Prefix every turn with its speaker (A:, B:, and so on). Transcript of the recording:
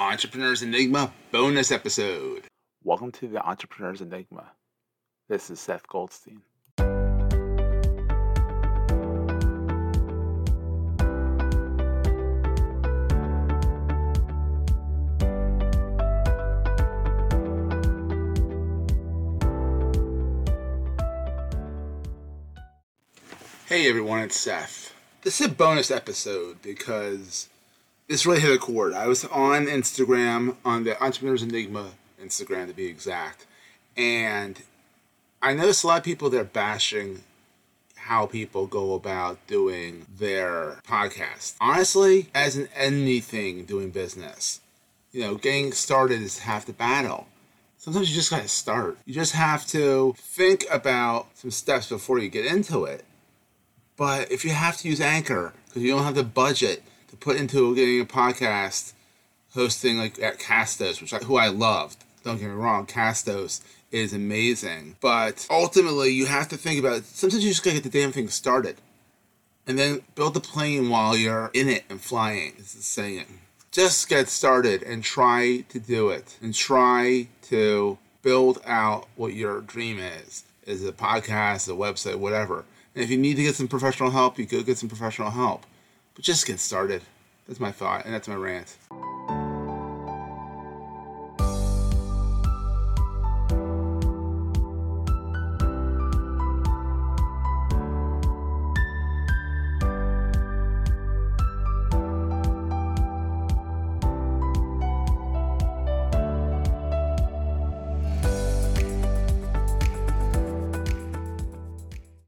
A: Entrepreneurs Enigma bonus episode.
B: Welcome to the Entrepreneurs Enigma. This is Seth Goldstein.
A: Hey everyone, it's Seth. This is a bonus episode because this really hit a chord. I was on Instagram, on the Entrepreneurs Enigma Instagram to be exact, and I noticed a lot of people there bashing how people go about doing their podcast. Honestly, as in anything doing business, you know, getting started is half the battle. Sometimes you just gotta start. You just have to think about some steps before you get into it. But if you have to use Anchor because you don't have the budget to put into getting a podcast hosting like at Castos, which I, who I loved. Don't get me wrong, Castos is amazing, but ultimately you have to think about it. Sometimes you just gotta get the damn thing started, and then build the plane while you're in it and flying. Is the saying. Just get started and try to do it, and try to build out what your dream is. Is it a podcast, a website, whatever. And if you need to get some professional help, you go get some professional help. But just get started. That's my thought, and that's my rant.